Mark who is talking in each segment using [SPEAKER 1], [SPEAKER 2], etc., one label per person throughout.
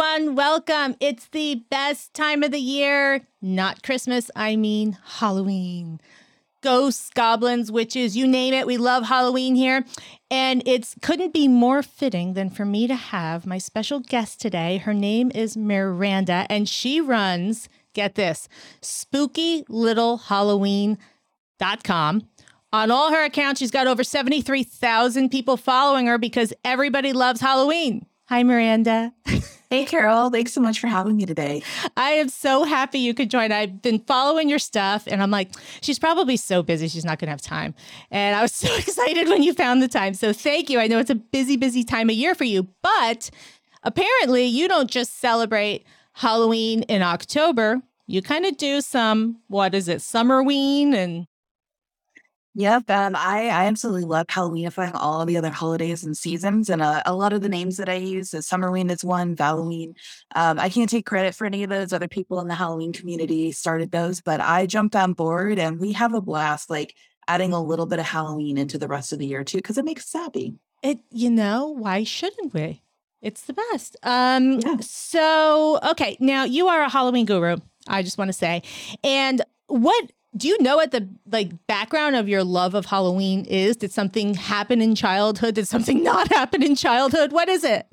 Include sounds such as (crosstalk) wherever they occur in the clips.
[SPEAKER 1] everyone. Welcome. It's the best time of the year. Not Christmas, I mean Halloween. Ghosts, goblins, witches, you name it. We love Halloween here. And it couldn't be more fitting than for me to have my special guest today. Her name is Miranda, and she runs, get this, spookylittlehalloween.com. On all her accounts, she's got over 73,000 people following her because everybody loves Halloween. Hi, Miranda. (laughs)
[SPEAKER 2] Hey, Carol. Thanks so much for having me today.
[SPEAKER 1] I am so happy you could join. I've been following your stuff, and I'm like, she's probably so busy, she's not going to have time. And I was (laughs) so excited when you found the time. So thank you. I know it's a busy, busy time of year for you, but apparently you don't just celebrate Halloween in October. You kind of do some, what is it, Summerween and
[SPEAKER 2] Yep, um, I, I absolutely love Halloweenifying all the other holidays and seasons, and uh, a lot of the names that I use, is Summerween is one, Halloween. Um, I can't take credit for any of those. Other people in the Halloween community started those, but I jumped on board, and we have a blast, like adding a little bit of Halloween into the rest of the year too, because it makes us happy.
[SPEAKER 1] It, you know, why shouldn't we? It's the best. Um, yeah. so okay, now you are a Halloween guru. I just want to say, and what do you know what the like background of your love of Halloween is? Did something happen in childhood? Did something (laughs) not happen in childhood? What is it?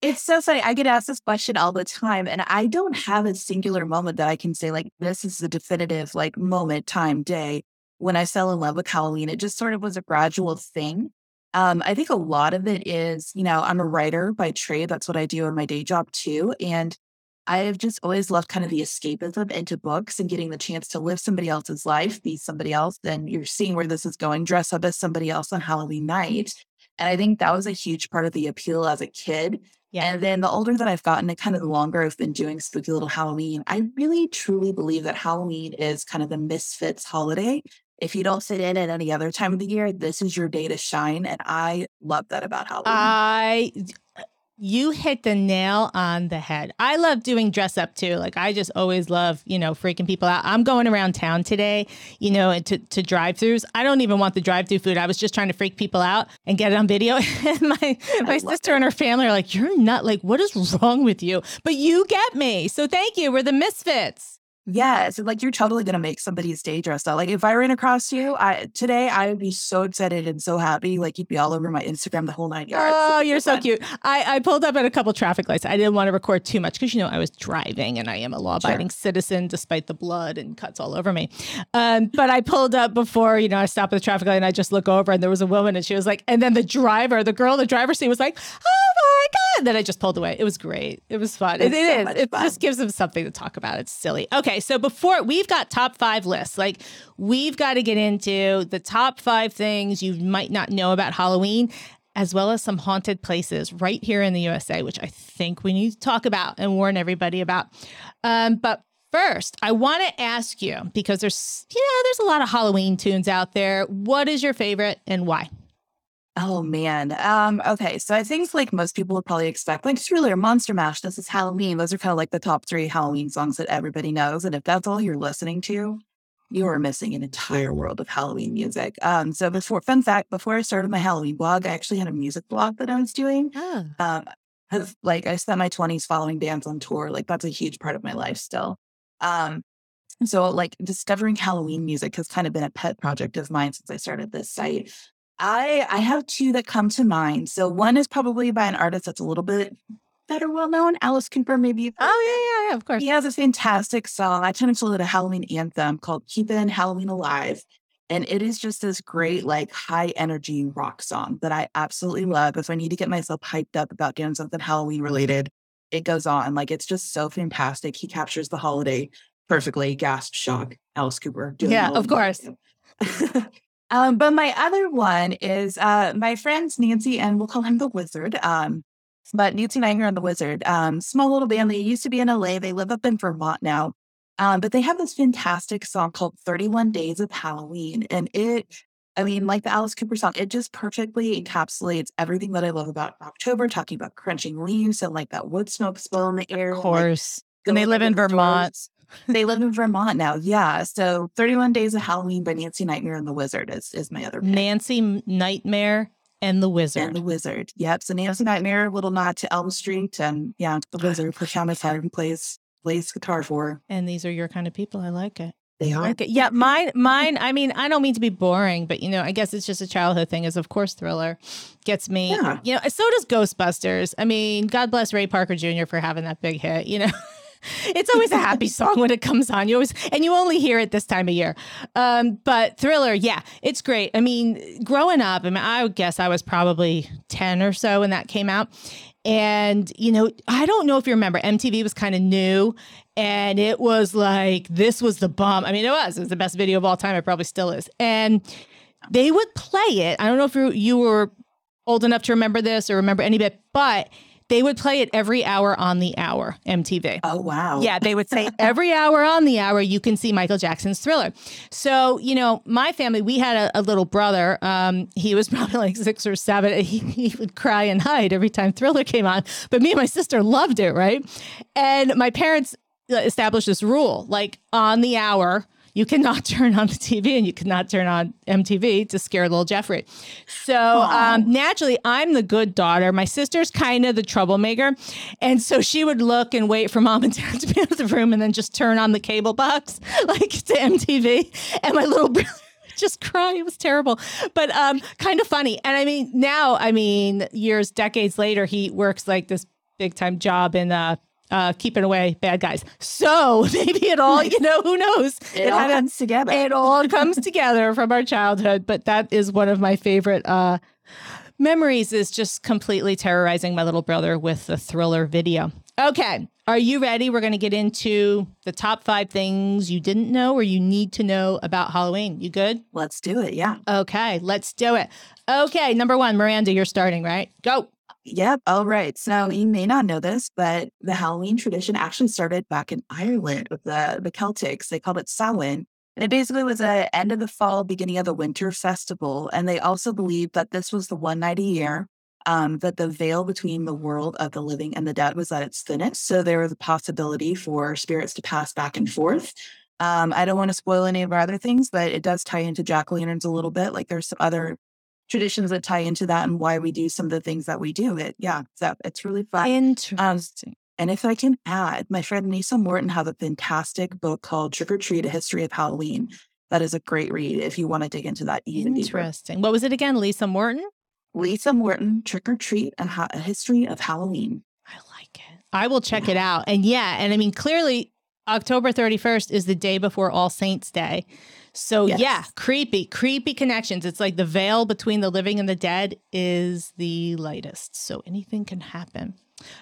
[SPEAKER 2] It's so funny. I get asked this question all the time, and I don't have a singular moment that I can say, like, this is the definitive, like, moment, time, day when I fell in love with Halloween. It just sort of was a gradual thing. Um, I think a lot of it is, you know, I'm a writer by trade. That's what I do in my day job too. And I've just always loved kind of the escapism into books and getting the chance to live somebody else's life, be somebody else. Then you're seeing where this is going, dress up as somebody else on Halloween night. And I think that was a huge part of the appeal as a kid. Yeah. And then the older that I've gotten and kind of the longer I've been doing spooky little Halloween, I really truly believe that Halloween is kind of the misfits holiday. If you don't fit in at any other time of the year, this is your day to shine. And I love that about Halloween.
[SPEAKER 1] I you hit the nail on the head. I love doing dress up too. Like I just always love, you know, freaking people out. I'm going around town today, you know, to, to drive throughs. I don't even want the drive through food. I was just trying to freak people out and get it on video. (laughs) and my my sister it. and her family are like, You're not like, what is wrong with you? But you get me. So thank you. We're the misfits.
[SPEAKER 2] Yes, like you're totally gonna make somebody's day dressed up. Like if I ran across you, I today I would be so excited and so happy. Like you'd be all over my Instagram the whole nine yards.
[SPEAKER 1] Oh, you're so cute. I, I pulled up at a couple traffic lights. I didn't want to record too much because you know I was driving and I am a law-abiding sure. citizen despite the blood and cuts all over me. Um, but I pulled up before you know I stopped at the traffic light and I just look over and there was a woman and she was like, and then the driver, the girl in the driver's seat was like, oh my god. And then I just pulled away. It was great. It was fun. It, it so is. It fun. just gives them something to talk about. It's silly. Okay, so before we've got top five lists, like we've got to get into the top five things you might not know about Halloween, as well as some haunted places right here in the USA, which I think we need to talk about and warn everybody about. Um, but First, I want to ask you because there's, you know, there's a lot of Halloween tunes out there. What is your favorite and why?
[SPEAKER 2] Oh man. Um, okay. So I think like most people would probably expect, like Thriller, Monster Mash, this is Halloween. Those are kind of like the top three Halloween songs that everybody knows. And if that's all you're listening to, you are missing an entire world of Halloween music. Um, so before fun fact, before I started my Halloween blog, I actually had a music blog that I was doing. Oh. Um, like I spent my 20s following bands on tour. Like that's a huge part of my life still. Um, so like discovering Halloween music has kind of been a pet project of mine since I started this site. I I have two that come to mind. So one is probably by an artist that's a little bit better well known, Alice Cooper. Maybe.
[SPEAKER 1] Oh yeah, yeah, yeah. Of course.
[SPEAKER 2] He has a fantastic song. I tend to call it a Halloween anthem called "Keeping Halloween Alive," and it is just this great, like, high energy rock song that I absolutely love. If I need to get myself hyped up about doing something Halloween related, it goes on. Like, it's just so fantastic. He captures the holiday perfectly. Gasp, shock. Alice Cooper.
[SPEAKER 1] Yeah, of course. (laughs)
[SPEAKER 2] Um, but my other one is uh, my friends Nancy and we'll call him the Wizard. Um, but Nancy and the Wizard, um, small little band. They used to be in LA. They live up in Vermont now. Um, but they have this fantastic song called 31 Days of Halloween. And it, I mean, like the Alice Cooper song, it just perfectly encapsulates everything that I love about October, talking about crunching leaves and like that wood smoke spill in the air.
[SPEAKER 1] Of course. Like, and they live in Vermont. Doors
[SPEAKER 2] they live in Vermont now. Yeah. So 31 Days of Halloween by Nancy Nightmare and the Wizard is, is my other pick.
[SPEAKER 1] Nancy Nightmare And the Wizard.
[SPEAKER 2] And the Wizard. Yep. So Nancy Nightmare, little nod to Elm Street, and yeah, the Wizard, which Thomas Harden plays plays guitar for.
[SPEAKER 1] And these are your kind of people. I like it.
[SPEAKER 2] They are.
[SPEAKER 1] Okay. Yeah, mine mine, I mean, I don't mean to be boring, but you know, I guess it's just a childhood thing is of course thriller gets me.
[SPEAKER 2] Yeah.
[SPEAKER 1] You know, so does Ghostbusters. I mean, God bless Ray Parker Jr. for having that big hit, you know. (laughs) (laughs) it's always a happy (laughs) song when it comes on. You always and you only hear it this time of year. Um, but Thriller, yeah, it's great. I mean, growing up, I mean, I would guess I was probably ten or so when that came out. And you know, I don't know if you remember, MTV was kind of new, and it was like this was the bomb. I mean, it was. It was the best video of all time. It probably still is. And they would play it. I don't know if you you were old enough to remember this or remember any bit, but they would play it every hour on the hour, MTV.
[SPEAKER 2] Oh, wow.
[SPEAKER 1] Yeah, they would say (laughs) every hour on the hour, you can see Michael Jackson's thriller. So, you know, my family, we had a, a little brother. Um, he was (laughs) probably like six or seven. He, he would cry and hide every time thriller came on. But me and my sister loved it, right? And my parents established this rule like on the hour, you cannot (laughs) turn on the TV and you cannot turn on MTV to scare little Jeffrey. So um, naturally, I'm the good daughter. My sister's kind of the troublemaker. And so she would look and wait for mom and dad (laughs) to be out of the room and then just turn on the cable box, (laughs) like to MTV. And my little brother just cry. It was terrible, but um, kind of funny. And I mean, now, I mean, years, decades later, he works like this big time job in uh, uh, keeping away bad guys. So (laughs) maybe it all, you know, who knows? (laughs)
[SPEAKER 2] It, all comes together.
[SPEAKER 1] It all comes together from our childhood. But that is one of my favorite uh, memories is just completely terrorizing my little brother with the thriller video. Okay. Are you ready? We're going to get into the top five things you didn't know or you need to know about Halloween. You good?
[SPEAKER 2] Let's do it. Yeah.
[SPEAKER 1] Okay. Let's do it. Okay. Number one, Miranda, you're starting, right? Go.
[SPEAKER 2] Yep. All right. So you may not know this, but the Halloween tradition actually started back in Ireland with the, the Celtics. They called it Samhain. And it basically was a end of the fall, beginning of the winter festival. And they also believed that this was the one night a year um, that the veil between the world of the living and the dead was at its thinnest. So there was a possibility for spirits to pass back and forth. Um, I don't want to spoil any of our other things, but it does tie into jack o' lanterns a little bit. Like there's some other traditions that tie into that and why we do some of the things that we do. It yeah, so it's really fun.
[SPEAKER 1] Interesting. Um,
[SPEAKER 2] and if I can add, my friend Lisa Morton has a fantastic book called Trick or Treat: A History of Halloween. That is a great read if you want to dig into that even
[SPEAKER 1] Interesting.
[SPEAKER 2] Deeper.
[SPEAKER 1] What was it again? Lisa Morton.
[SPEAKER 2] Lisa Morton, Trick or Treat: A, a History of Halloween.
[SPEAKER 1] I like it. I will check yeah. it out. And yeah, and I mean clearly October 31st is the day before All Saints Day. So yes. yeah, creepy, creepy connections. It's like the veil between the living and the dead is the lightest. So anything can happen.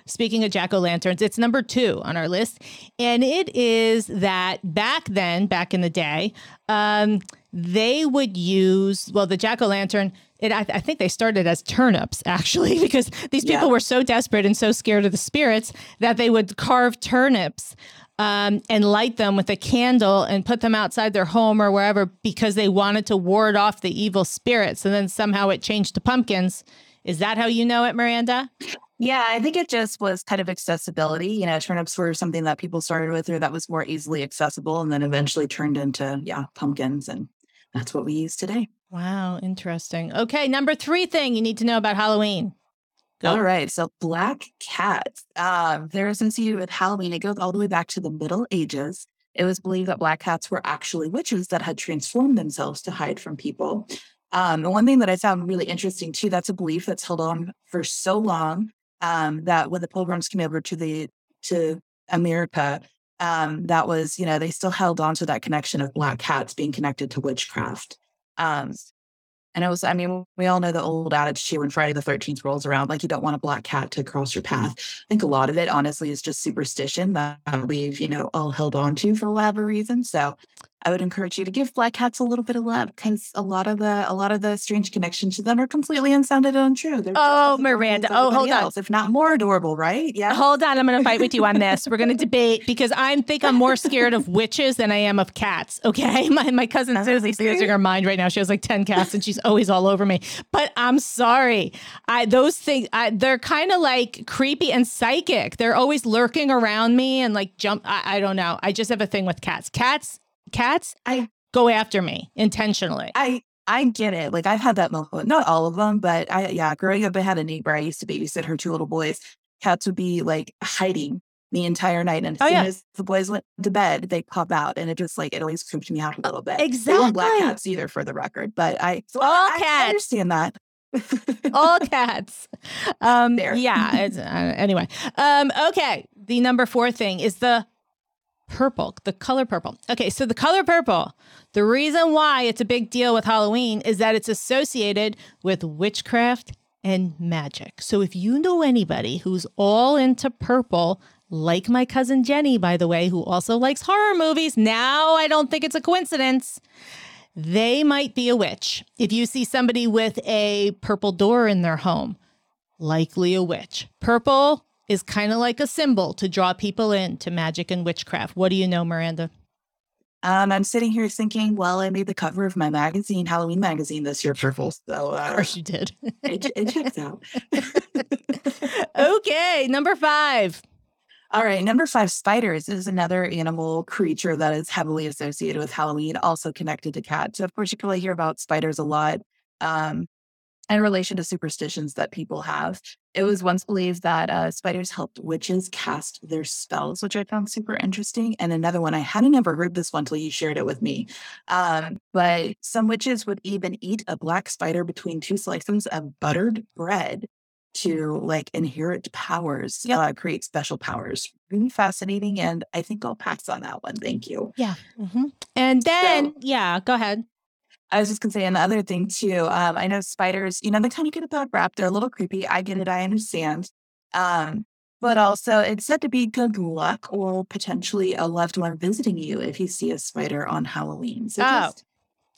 [SPEAKER 1] Speaking of jack o' lanterns, it's number two on our list. And it is that back then, back in the day, um, they would use, well, the jack o' lantern, it, I, I, think they started as turnips actually, (laughs) because these people yeah. were so desperate and so scared of the spirits that they would carve turnips um, and light them with a candle and put them outside their home or wherever because they wanted to ward off the evil spirits. And then somehow it changed to pumpkins. Is that how you know it, Miranda?
[SPEAKER 2] Yeah, I think it just was kind of accessibility. You know, turnips were something that people started with or that was more easily accessible and then eventually turned into, yeah, pumpkins. And that's what we use today.
[SPEAKER 1] Wow, interesting. Okay, number three thing you need to know about Halloween.
[SPEAKER 2] All right. So black cats, um, they're associated with Halloween. It goes all the way back to the Middle Ages. It was believed that black cats were actually witches that had transformed themselves to hide from people. Um, one thing that I found really interesting too, that's a belief that's held on for so long um, that when the pilgrims came over to the to America, um, that was, you know, they still held on to that connection of black cats being connected to witchcraft. Um, and it was, I mean, we all know the old adage too when Friday the 13th rolls around, like you don't want a black cat to cross your path. I think a lot of it, honestly, is just superstition that we've, you know, all held on to for whatever reason. So I would encourage you to give black cats a little bit of love because a lot of the a lot of the strange connections to them are completely unsounded and untrue.
[SPEAKER 1] They're oh, Miranda. Oh, hold else,
[SPEAKER 2] on. If not more adorable, right?
[SPEAKER 1] Yeah. Hold on. I'm going to fight with you on this. We're going (laughs) to debate because I think I'm more scared of witches than I am of cats. Okay. (laughs) My my cousin Susie's losing her mind right now. She has like 10 cats and she's always all over me. But I'm sorry. I those things I, they're kind of like creepy and psychic. They're always lurking around me and like jump. I, I don't know. I just have a thing with cats. Cats cats I go after me intentionally.
[SPEAKER 2] I I get it. Like I've had that moment. Not all of them, but I yeah, growing up, I had a neighbor. I used to babysit her two little boys. Cats would be like hiding the entire night. And as
[SPEAKER 1] Oh,
[SPEAKER 2] soon
[SPEAKER 1] yeah.
[SPEAKER 2] as the boys went to bed, they pop out. And it just like it always creeped me out a little bit.
[SPEAKER 1] Exactly.
[SPEAKER 2] black cats either for the record. But I so
[SPEAKER 1] All
[SPEAKER 2] I, I
[SPEAKER 1] cats.
[SPEAKER 2] understand that.
[SPEAKER 1] all (laughs) cats. Um,
[SPEAKER 2] There.
[SPEAKER 1] yeah. It's, uh, anyway, um, okay. The number four thing is the purple, the color purple. Okay, so the color purple. The reason why it's a big deal with Halloween is that it's associated with witchcraft and magic. So if you know anybody who's all into purple, like my cousin Jenny, by the way, who also likes horror movies, now I don't think it's a coincidence they might be a witch. If you see somebody with a purple door in their home, likely a witch. Purple is kind of like a symbol to draw people in to magic and witchcraft. What do you know, Miranda?
[SPEAKER 2] Um, I'm sitting here thinking, well, I made the cover of my magazine, Halloween magazine this year, purple. So
[SPEAKER 1] Of
[SPEAKER 2] uh,
[SPEAKER 1] course you did.
[SPEAKER 2] it, it checks out. (laughs) (laughs)
[SPEAKER 1] okay, number five.
[SPEAKER 2] All right, number five, spiders is another animal creature that is heavily associated with Halloween, also connected to cats. So, of course, you probably hear about spiders a lot um, in relation to superstitions that people have. It was once believed that uh, spiders helped witches cast their spells, which I found super interesting. And another one, I hadn't ever heard this one until you shared it with me. Um, but some witches would even eat a black spider between two slices of buttered bread to like inherit powers,
[SPEAKER 1] Yep.
[SPEAKER 2] uh, create special powers. Really fascinating. And I think I'll pass on that one. Thank you.
[SPEAKER 1] Yeah. hmm And then,
[SPEAKER 2] So-
[SPEAKER 1] yeah, go ahead.
[SPEAKER 2] I was just gonna say another thing too. Um, I know spiders, you know, they kind of get a bad rap. They're a little creepy. I get it, I understand. Um, but also it's said to be good luck or potentially a loved one visiting you if you see a spider on Halloween. So
[SPEAKER 1] Oh.
[SPEAKER 2] just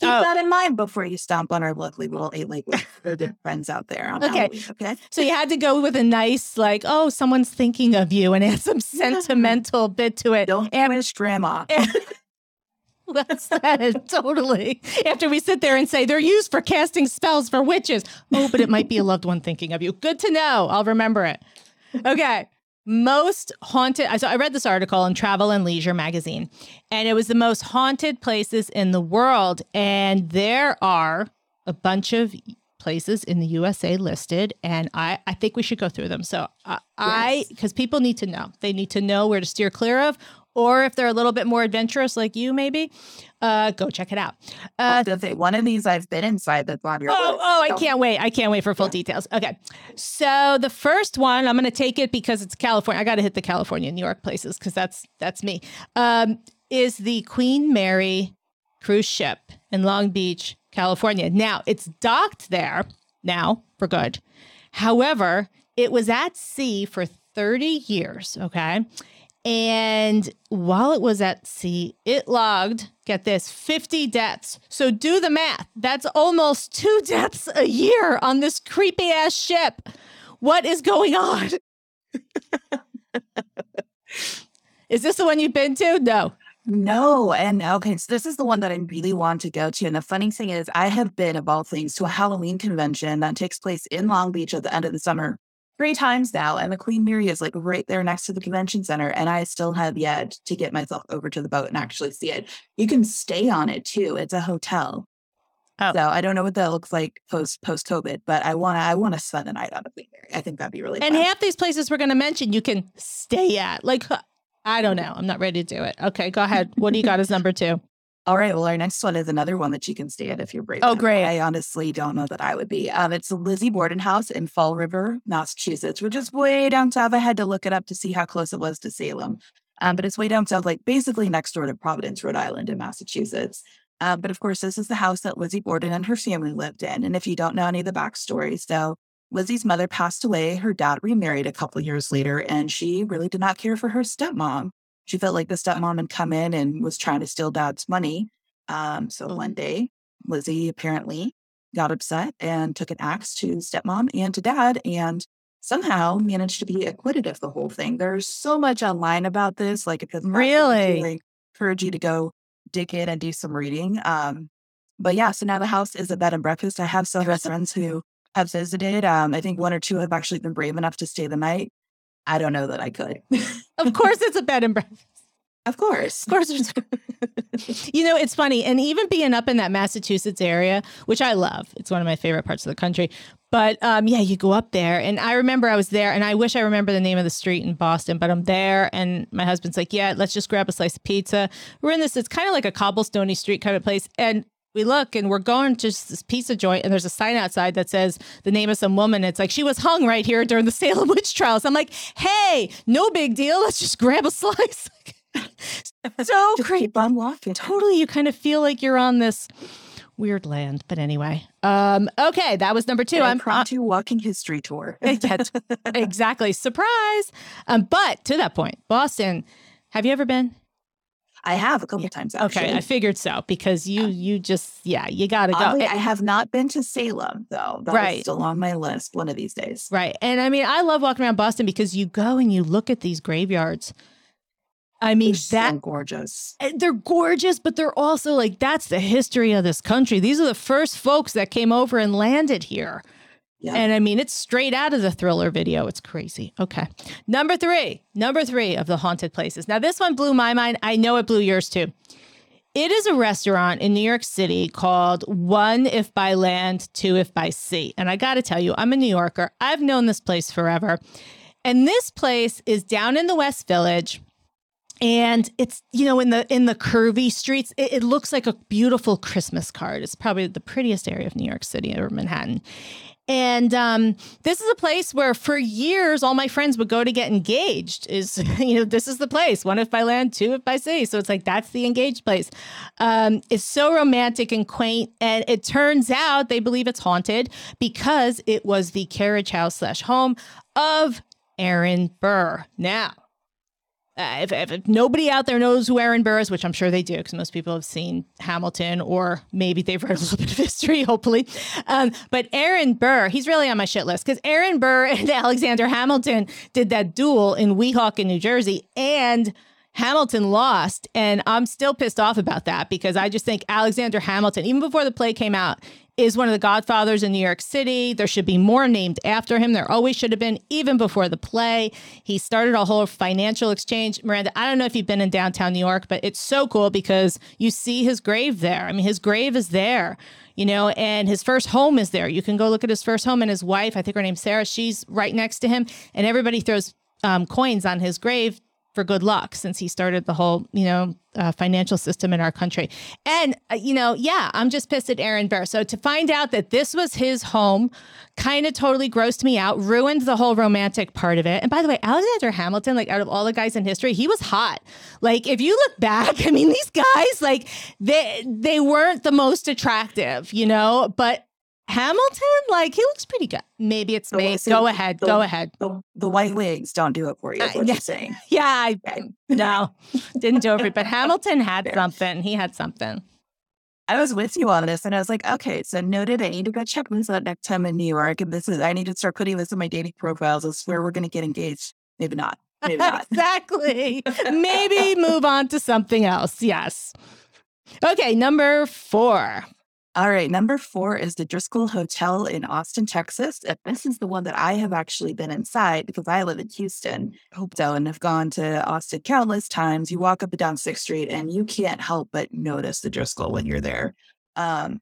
[SPEAKER 2] keep
[SPEAKER 1] Oh.
[SPEAKER 2] that in mind before you stomp on our lovely little eight leg (laughs) friends out there
[SPEAKER 1] Okay.
[SPEAKER 2] Halloween. Okay.
[SPEAKER 1] So you had to go with a nice, like, oh, someone's thinking of you and add some (laughs) sentimental bit to it.
[SPEAKER 2] Don't
[SPEAKER 1] And
[SPEAKER 2] grandma. (laughs)
[SPEAKER 1] That's that totally. After we sit there and say they're used for casting spells for witches. Oh, but it might be a loved one thinking of you. Good to know. I'll remember it. Okay. Most haunted. So I read this article in Travel and Leisure magazine, and it was the most haunted places in the world. And there are a bunch of places in the USA listed, and I, I think we should go through them. So I, I,
[SPEAKER 2] Yes.
[SPEAKER 1] because people need to know, they need to know where to steer clear of, or if they're a little bit more adventurous like you, maybe, uh, go check it out. Uh,
[SPEAKER 2] say one of these I've been inside that's on your
[SPEAKER 1] Oh,
[SPEAKER 2] list.
[SPEAKER 1] oh, I can't wait. I can't wait for full details. Okay. So the first one, I'm going to take it because it's California. I got to hit the California, New York places because that's that's me. Um, is the Queen Mary cruise ship in Long Beach, California. Now, it's docked there now for good. However, it was at sea for 30 years, okay? And while it was at sea, it logged, get this, 50 deaths. So do the math. That's almost two (laughs) deaths a year on this creepy ass ship. What is going on? (laughs) is this the one you've been to? No.
[SPEAKER 2] No, and okay, so this is the one that I really want to go to. And the funny thing is, I have been, of all things, to a Halloween convention that takes place in Long Beach at the end of the summer three times now. And the Queen Mary is like right there next to the convention center. And I still have yet to get myself over to the boat and actually see it. You can stay on it too. It's a hotel.
[SPEAKER 1] Oh.
[SPEAKER 2] So I don't know what that looks like post post COVID, but I wanna I wanna spend the night on the Queen Mary. I think that'd be really
[SPEAKER 1] And
[SPEAKER 2] fun.
[SPEAKER 1] half these places we're going to mention, you can stay at. Like, I don't know. I'm not ready to do it. Okay, go ahead. What do you got as number two?
[SPEAKER 2] All right. Well, our next one is another one that you can stay at if you're brave.
[SPEAKER 1] Oh,
[SPEAKER 2] enough.
[SPEAKER 1] great.
[SPEAKER 2] I honestly don't know that I would be. Um, it's the Lizzie Borden House in Fall River, Massachusetts, which is way down south. I had to look it up to see how close it was to Salem. Um, but it's way down south, like basically next door to Providence, Rhode Island, in Massachusetts. Um, but of course, this is the house that Lizzie Borden and her family lived in. And if you don't know any of the backstory, so Lizzie's mother passed away. Her dad remarried a couple years later, and she really did not care for her stepmom. She felt like the stepmom had come in and was trying to steal dad's money. Um, so one day, Lizzie apparently got upset and took an axe to stepmom and to dad and somehow managed to be acquitted of the whole thing. There's so much online about this. Like, if it's
[SPEAKER 1] Really?
[SPEAKER 2] really encourage you to go dig in and do some reading. Um, but yeah, so now the house is a bed and breakfast. I have some (laughs) friends who have visited. Um, I think one or two have actually been brave enough to stay the night. I don't know that I could. (laughs)
[SPEAKER 1] Of course, it's a bed and breakfast.
[SPEAKER 2] Of course.
[SPEAKER 1] Of course, (laughs) you know, it's funny, and even being up in that Massachusetts area, which I love, it's one of my favorite parts of the country. But um, yeah, you go up there, and I remember I was there, and I wish I remember the name of the street in Boston, but I'm there, and my husband's like, "Yeah, let's just grab a slice of pizza." We're in this; it's kind of like a cobblestoney street kind of place, and we look and we're going to this pizza joint and there's a sign outside that says the name of some woman. It's like she was hung right here during the (laughs) Salem witch trials. I'm like, hey, no big deal. Let's just grab a slice. (laughs) so (laughs)
[SPEAKER 2] keep on walking.
[SPEAKER 1] totally you kind of feel like you're on this weird land. But anyway, um, okay, that was number two.
[SPEAKER 2] I'm
[SPEAKER 1] I'm
[SPEAKER 2] impromptu walking history tour.
[SPEAKER 1] Exactly surprise. Um, but to that point, Boston. Have you ever been?
[SPEAKER 2] I have a couple times actually.
[SPEAKER 1] Okay, I figured so because you uh, you just yeah you got to go.
[SPEAKER 2] Oddly, I have not been to Salem though. That's
[SPEAKER 1] Right.
[SPEAKER 2] still on my list one of these days.
[SPEAKER 1] Right. And I mean, I love walking around Boston because you go and you look at these graveyards. I mean,
[SPEAKER 2] They're
[SPEAKER 1] that
[SPEAKER 2] so gorgeous.
[SPEAKER 1] Eh, they're gorgeous, but they're also like that's the history of this country. These are the first folks that came over and landed here. And I mean, it's straight out of the thriller video. It's crazy. Okay. Number three, number three of the haunted places. Now, this one blew my mind. I know it blew yours too. It is a restaurant in New York City called One If by Land, Two If by Sea. And I got to tell you, I'm a New Yorker. I've known this place forever. And this place is down in the West Village. And it's, you know, in the in the curvy streets, it, it looks like a beautiful Christmas card. It's probably the prettiest area of New York City or Manhattan. And um, this is a place where for years all my friends would go to get engaged. Is (laughs) you know this is the place one if by land, two if by sea. So it's like that's the engaged place. Um, it's so romantic and quaint, and it turns out they believe it's haunted because it was the carriage house slash home of Aaron Burr. Now, uh, if, if, if nobody out there knows who Aaron Burr is, which I'm sure they do, because most people have seen Hamilton or maybe they've read a little (laughs) bit of history, hopefully. Um, but Aaron Burr, he's really on my shit list because Aaron Burr (laughs) and Alexander Hamilton did that duel in Weehawken, New Jersey, and Hamilton lost. And I'm still pissed off about that because I just think Alexander Hamilton, even before the play came out, is one of the godfathers in New York City. There should be more named after him. There always should have been, even before the play. He started a whole financial exchange. Miranda, I don't know if you've been in downtown New York, but it's so cool because you see his grave there. I mean, his grave is there, you know, and his first home is there. You can go look at his first home and his wife, I think her name's Sarah, she's right next to him. And everybody throws um, coins on his grave for good luck since he started the whole, you know, uh, financial system in our country. And, uh, you know, yeah, I'm just pissed at Aaron Burr. So to find out that this was his home kind of totally grossed me out, ruined the whole romantic part of it. And by the way, Alexander Hamilton, like out of all the guys in history, he was hot. Like if you look back, (laughs) I mean, these guys, like they they weren't the most attractive, you know, but Hamilton, like he looks pretty good. Maybe it's me.
[SPEAKER 2] so
[SPEAKER 1] Go ahead.
[SPEAKER 2] the-
[SPEAKER 1] Go ahead.
[SPEAKER 2] The, the white wigs don't do it for you, is
[SPEAKER 1] Uh, yeah.
[SPEAKER 2] you're (laughs) saying.
[SPEAKER 1] Yeah, I
[SPEAKER 2] Okay.
[SPEAKER 1] no, didn't do it. For you. But (laughs) Hamilton had
[SPEAKER 2] Fair.
[SPEAKER 1] something. He had something.
[SPEAKER 2] I was with you on this and I was like, okay, so noted. I need to go check this out next time in New York. And this is, I need to start putting this in my dating profiles. I swear we're going to get engaged. Maybe not. Maybe not. (laughs)
[SPEAKER 1] exactly. Maybe move on to something else. Yes. Okay, number four.
[SPEAKER 2] All right. Number four is the Driscoll Hotel in Austin, Texas. And this is the one that I have actually been inside because I live in Houston. So, and have gone to Austin countless times. You walk up and down Sixth Street and you can't help but notice the Driscoll when you're there. Um,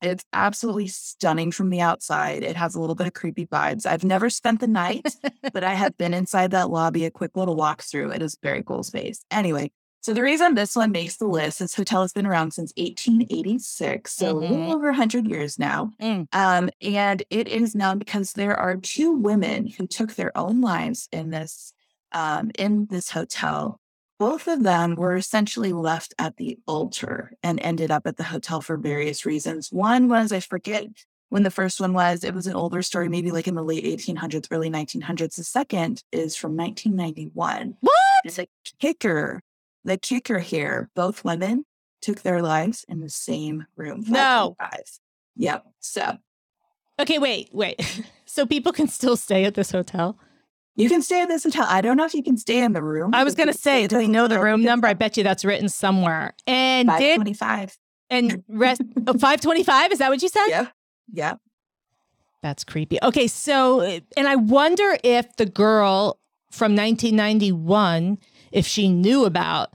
[SPEAKER 2] it's absolutely stunning from the outside. It has a little bit of creepy vibes. I've never spent the night, (laughs) but I have been inside that lobby, a quick little walkthrough. It is a very cool space. Anyway, so the reason this one makes the list, this hotel has been around since 1886, so a
[SPEAKER 1] Mhm.
[SPEAKER 2] little over 100 years now.
[SPEAKER 1] Mm.
[SPEAKER 2] Um, and it is known because there are two women who took their own lives in this um, in this hotel. Both of them were essentially left at the altar and ended up at the hotel for various reasons. One was I forget when the first one was. It was an older story, maybe like in the late 1800s, early 1900s. The second is from 1991.
[SPEAKER 1] What?
[SPEAKER 2] It's a kicker. The kicker here, both women took their lives in the same room.
[SPEAKER 1] No.
[SPEAKER 2] 525. Yep. So
[SPEAKER 1] Okay, wait, wait. (laughs) So people can still stay at this hotel?
[SPEAKER 2] you can stay at this hotel. I don't know if you can stay in the room.
[SPEAKER 1] I was gonna say, do they know the room number? I bet you that's written somewhere. And did
[SPEAKER 2] 525.
[SPEAKER 1] and (laughs) rest oh, 525? Is that what you said?
[SPEAKER 2] Yeah. Yeah.
[SPEAKER 1] That's creepy. Okay, so and I wonder if the girl from 1991, if she knew about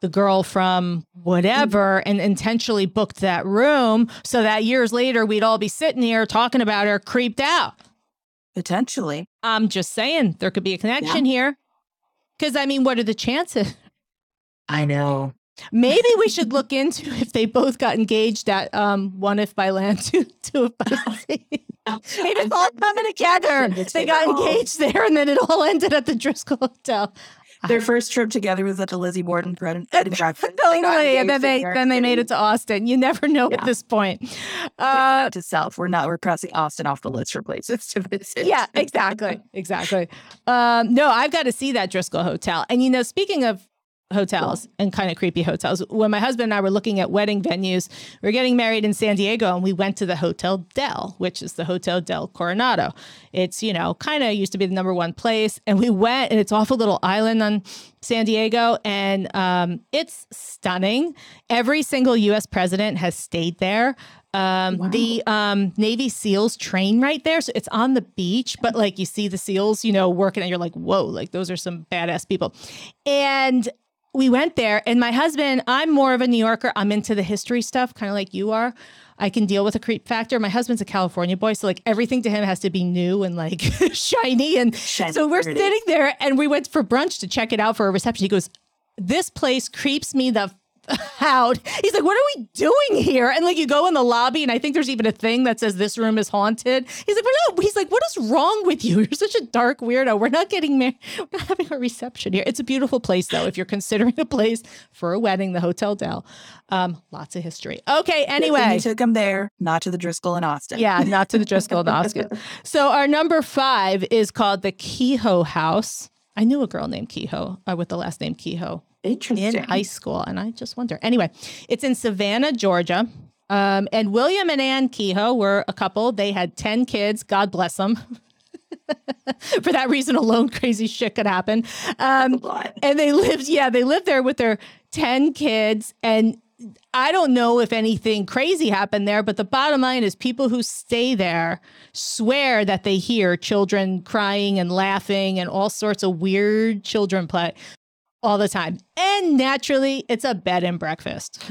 [SPEAKER 1] the girl from whatever and intentionally booked that room so that years later we'd all be sitting here talking about her creeped out.
[SPEAKER 2] Potentially.
[SPEAKER 1] I'm just saying there could be a connection yeah. here. Because, I mean, what are the chances?
[SPEAKER 2] I know.
[SPEAKER 1] Maybe we should (laughs) look into if they both got engaged at um, one if by land, two, two if by sea. Maybe it's all coming together. They got engaged there and then it all (laughs) ended at the Driscoll Hotel.
[SPEAKER 2] Their first trip together was at the Lizzie Borden bread and
[SPEAKER 1] totally. And then they then they made it to Austin. You never know yeah. at this point.
[SPEAKER 2] Uh, to self. We're not we're crossing Austin off the list for places to visit.
[SPEAKER 1] Yeah, exactly. exactly. Um, no, I've got to see that Driscoll Hotel. And you know, speaking of hotels and kind of creepy hotels. When my husband and I were looking at wedding venues, we are getting married in San Diego and we went to the Hotel Del, which is the Hotel Del Coronado. It's, you know, kind of used to be the number one place. And we went and it's off a little island on San Diego and um, it's stunning. Every single US president has stayed there. Um, wow. The um, Navy SEALs train right there. So it's on the beach, but like you see the SEALs, you know, working and you're like, whoa, like those are some badass people. And we went there and my husband i'm more of a new yorker. I'm into the history stuff kind of like you are. I can deal with a creep factor. My husband's a california boy so like everything to him has to be new and like (laughs) shiny and Shiny so we're sitting there and we went for brunch to check it out for a reception. He goes this place creeps me the out. He's like, "What are we doing here?" And like, you go in the lobby, and I think there's even a thing that says this room is haunted. He's like, "We're not." He's like, "What is wrong with you? (laughs) You're such a dark weirdo. We're not getting married. We're not having a reception here. It's a beautiful place, though. If you're considering a place for a wedding, the Hotel Del. Um, lots of history. Okay. Anyway,
[SPEAKER 2] you took him there, not to the Driscoll in Austin.
[SPEAKER 1] Yeah, not to the Driscoll in (laughs) Austin. So our number five is called the Kehoe House. I knew a girl named Kehoe uh, with the last name Kehoe.
[SPEAKER 2] Interesting.
[SPEAKER 1] In high school. And I just wonder. Anyway, it's in Savannah, Georgia. Um, and William and Ann Kehoe were a couple. They had 10 kids. God bless them. (laughs) For that reason alone, (laughs) crazy shit could happen. Um, and they lived, yeah, they lived there with their 10 kids. And I don't know if anything crazy happened there, but the bottom line is people who stay there swear that they hear children crying and laughing and all sorts of weird children play all the time. And naturally, it's a bed and breakfast.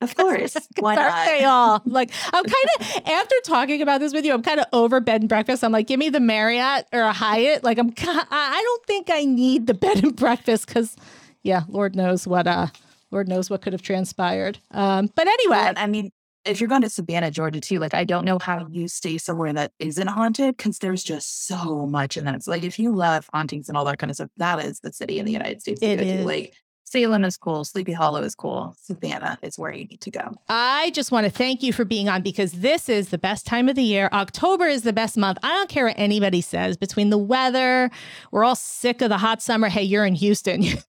[SPEAKER 2] Of course. (laughs) Why not?
[SPEAKER 1] They all (laughs) like I'm kind of after talking about this with you, I'm kind of over bed and breakfast. I'm like, give me the Marriott or a Hyatt. Like I'm I don't think I need the bed and breakfast because yeah, Lord knows what uh Lord knows what could have transpired. Um, but anyway,
[SPEAKER 2] I mean, if you're going to Savannah, Georgia, too, like I don't know how you stay somewhere that isn't haunted because there's just so much in that. It's like if you love hauntings and all that kind of stuff, that is the city in the United States.
[SPEAKER 1] It is.
[SPEAKER 2] Like Salem is cool. Sleepy Hollow is cool. Savannah is where you need to go.
[SPEAKER 1] I just want to thank you for being on because this is the best time of the year. October is the best month. I don't care what anybody says between the weather. We're all sick of the hot summer. Hey, you're in Houston. (laughs)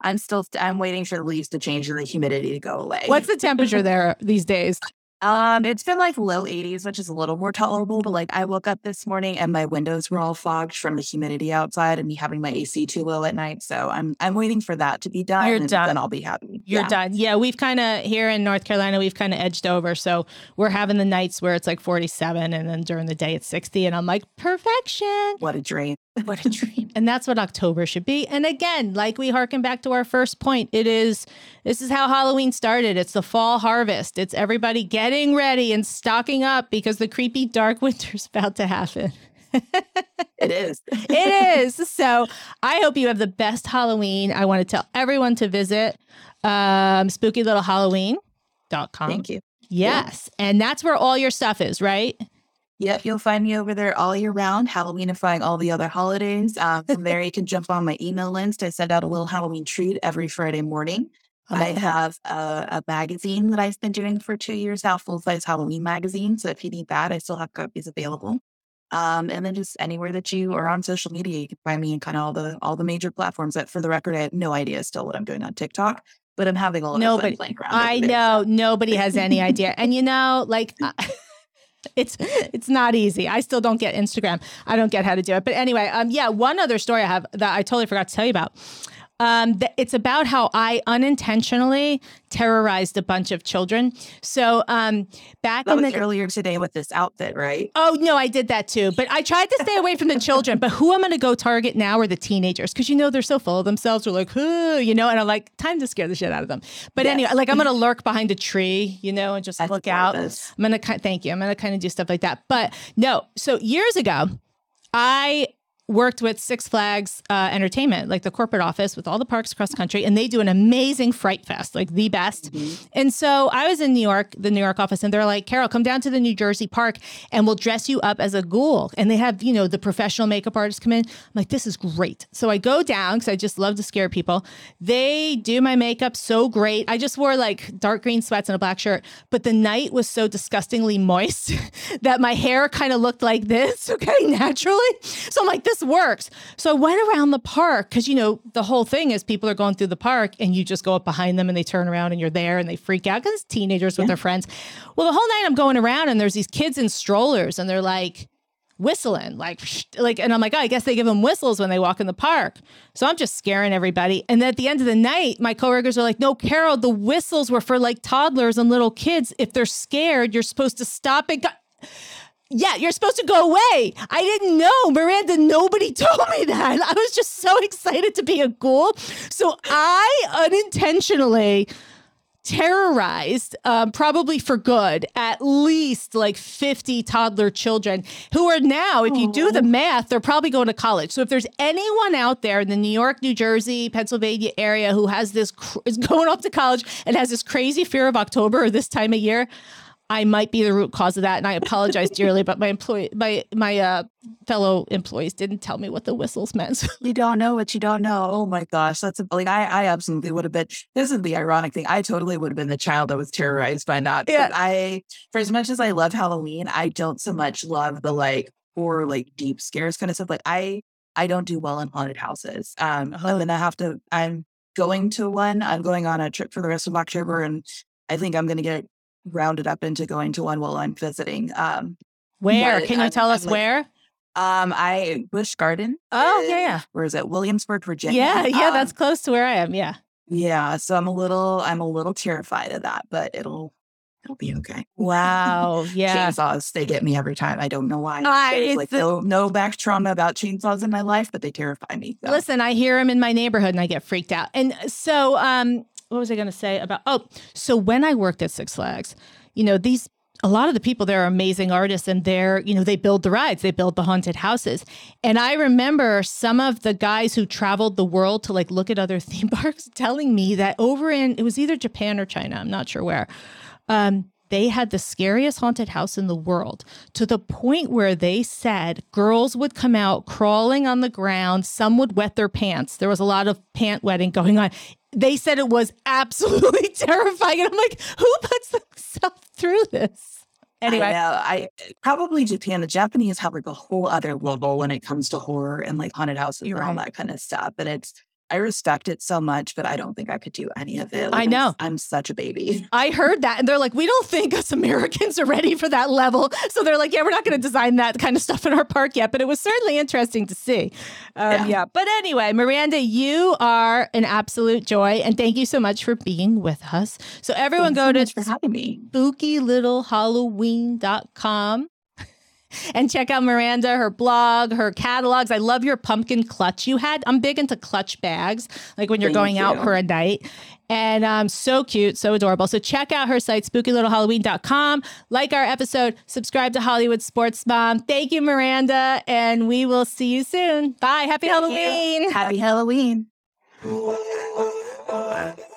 [SPEAKER 2] I'm still I'm waiting for the leaves to change and the humidity to go away.
[SPEAKER 1] What's the temperature (laughs) there these days?
[SPEAKER 2] Um, it's been like low 80s, which is a little more tolerable. But like I woke up this morning and my windows were all fogged from the humidity outside and me having my AC too low at night. So I'm I'm waiting for that to be done.
[SPEAKER 1] You're done.
[SPEAKER 2] Then I'll be happy.
[SPEAKER 1] You're yeah. done. Yeah, we've kind of here in North Carolina, we've kind of edged over. So we're having the nights where it's like 47 and then during the day it's 60. And I'm like, perfection.
[SPEAKER 2] What a dream.
[SPEAKER 1] What a dream. and that's what October should be. And again, like we harken back to our first point, it is this is how Halloween started. It's the fall harvest. It's everybody getting ready and stocking up because the creepy dark (laughs) winter's about to happen.
[SPEAKER 2] it is. (laughs)
[SPEAKER 1] it is. So I hope you have the best Halloween. I want to tell everyone to visit um, spookylittlehalloween.com.
[SPEAKER 2] Thank you.
[SPEAKER 1] Yes. Yeah. And that's where all your stuff is, right?
[SPEAKER 2] Yep, you'll find me over there all year round, Halloweenifying all the other holidays. Uh, from there, you can jump on my email list. I send out a little Halloween treat every Friday morning. I have a, a, magazine that I've been doing for two years now, full size Halloween magazine. So if you need that, I still have copies available. Um, and then just anywhere that you are on social media, you can find me in kind of all the all the major platforms. That for the record, I have no idea still what I'm doing on TikTok, but I'm having a lot nobody, of fun playing around.
[SPEAKER 1] I know nobody has any idea, and you know, like. (laughs) (laughs) (laughs) it's it's not easy. I still don't get Instagram. I don't get how to do it. But anyway, um, yeah, one other story I have that I totally forgot to tell you about. Um, th- it's about how I unintentionally terrorized a bunch of children. So um, back
[SPEAKER 2] That
[SPEAKER 1] in the
[SPEAKER 2] earlier today with this outfit, right?
[SPEAKER 1] Oh no, I did that too. But I tried to stay away from the children. But who I'm going to go target now are the teenagers because you know they're so full of themselves. They're like, who, you know, and I'm like, time to scare the shit out of them. But
[SPEAKER 2] Yes.
[SPEAKER 1] anyway, like I'm going to lurk behind a tree, you know, and just
[SPEAKER 2] I
[SPEAKER 1] look out. I'm going to thank you. I'm going to kind of do stuff like that. But no, so years ago, I worked with Six Flags uh, Entertainment, like the corporate office with all the parks across the country, and they do an amazing Fright Fest, like the best. And so I was in New York, the New York office, and they're like, Carol, come down to the New Jersey park and we'll dress you up as a ghoul. And they have, you know, the professional makeup artists come in. I'm like, this is great. So I go down because I just love to scare people. They do my makeup so great. I just wore like dark green sweats and a black shirt, but the night was so disgustingly moist (laughs) that my hair kind of looked like this, (laughs) okay, naturally. So I'm like, this works. So I went around the park because, you know, the whole thing is people are going through the park and you just go up behind them and they turn around and you're there and they freak out because teenagers with their friends. Well, the whole night I'm going around and there's these kids in strollers and they're like, whistling like like and I'm like oh, I guess they give them whistles when they walk in the park. So I'm just scaring everybody. And at the end of the night, my coworkers are like, "No, Carol, the whistles were for like toddlers and little kids. If they're scared, you're supposed to stop it." go- yeah, you're supposed to go away. I didn't know. Miranda, nobody (laughs) told me that. I was just so excited to be a ghoul. So I unintentionally terrorized, um, probably for good, at least like 50 toddler children who are now, if you do the math, they're probably going to college. So if there's anyone out there in the New York, New Jersey, Pennsylvania area who has this, cr- is (laughs) going off to college and has this crazy fear of October or this time of year, I might be the root cause of that, and I apologize dearly. But my employee, my my uh, fellow employees didn't tell me what the whistles meant. (laughs)
[SPEAKER 2] You don't know what you don't know. Oh my gosh, that's a, like I, I absolutely would have been. This is the ironic thing. I totally would have been the child that was terrorized by not.
[SPEAKER 1] Yeah.
[SPEAKER 2] I, for as much as I love Halloween, I don't so much love the like horror, like deep scares kind of stuff. Like I, I don't do well in haunted houses. Um,
[SPEAKER 1] Uh-huh.
[SPEAKER 2] and then I have to. I'm going to one. I'm going on a trip for the rest of October, and I think I'm going to get rounded up into going to one while I'm visiting. Um,
[SPEAKER 1] Where? Can you
[SPEAKER 2] I'm-
[SPEAKER 1] tell
[SPEAKER 2] I'm
[SPEAKER 1] us
[SPEAKER 2] like-
[SPEAKER 1] where?
[SPEAKER 2] um, I Busch Garden.
[SPEAKER 1] Oh,
[SPEAKER 2] is-
[SPEAKER 1] yeah, yeah.
[SPEAKER 2] Where is it? Williamsburg, Virginia.
[SPEAKER 1] Yeah, yeah,
[SPEAKER 2] Um,
[SPEAKER 1] that's close to where I am. Yeah.
[SPEAKER 2] yeah, so I'm a little I'm a little terrified of that, but it'll it'll be okay. (laughs)
[SPEAKER 1] Wow. Yeah.
[SPEAKER 2] Chainsaws, they get me every time. I don't know why.
[SPEAKER 1] I-
[SPEAKER 2] like
[SPEAKER 1] the-
[SPEAKER 2] no no back trauma about chainsaws in my life, but they terrify me. so.
[SPEAKER 1] Listen, I hear them in my neighborhood and I get freaked out. And so, um, what was I going to say about? Oh, so when I worked at Six Flags, you know, these a lot of the people there are amazing artists and they're, you know, they build the rides, they build the haunted houses. And I remember some of the guys who traveled the world to like look at other (laughs) theme parks telling me that over in, it was either Japan or China, I'm not sure where. Um, they had the scariest haunted house in the world to the point where they said girls would come out crawling on the ground. Some would wet their pants. There was a lot of pant wetting going on. They said it was absolutely (laughs) terrifying. And I'm like, who puts themselves through this?
[SPEAKER 2] I
[SPEAKER 1] Anyway,
[SPEAKER 2] know. I probably Japan. The Japanese have like a whole other level when it comes to horror and like haunted houses
[SPEAKER 1] You're
[SPEAKER 2] and all that kind of stuff. And it's I respect it so much, but I don't think I could do any of it.
[SPEAKER 1] I
[SPEAKER 2] Like, I'm-
[SPEAKER 1] know.
[SPEAKER 2] I'm such a baby. (laughs)
[SPEAKER 1] I heard that and they're like, we don't think us Americans are ready for that level. So they're like, yeah, we're not going to design that kind of stuff in our park yet. But it was certainly interesting to see. Um, yeah.
[SPEAKER 2] Yeah.
[SPEAKER 1] But anyway, Miranda, you are an absolute joy. And thank you so much for being with us. So everyone
[SPEAKER 2] Thanks
[SPEAKER 1] go
[SPEAKER 2] so
[SPEAKER 1] to
[SPEAKER 2] for having me.
[SPEAKER 1] spookylittlehalloween.com and check out Miranda, her blog, her catalogs. I love your pumpkin clutch you had. I'm big into clutch bags, like when you're
[SPEAKER 2] Thank
[SPEAKER 1] going out for a night. And um, so cute, so adorable. So check out her site, spookylittlehalloween.com. Like our episode, subscribe to Hollywood Sports Mom. Thank you, Miranda, and we will see you soon. Bye. Happy
[SPEAKER 2] Thank you.
[SPEAKER 1] Halloween.
[SPEAKER 2] Happy Halloween. (laughs)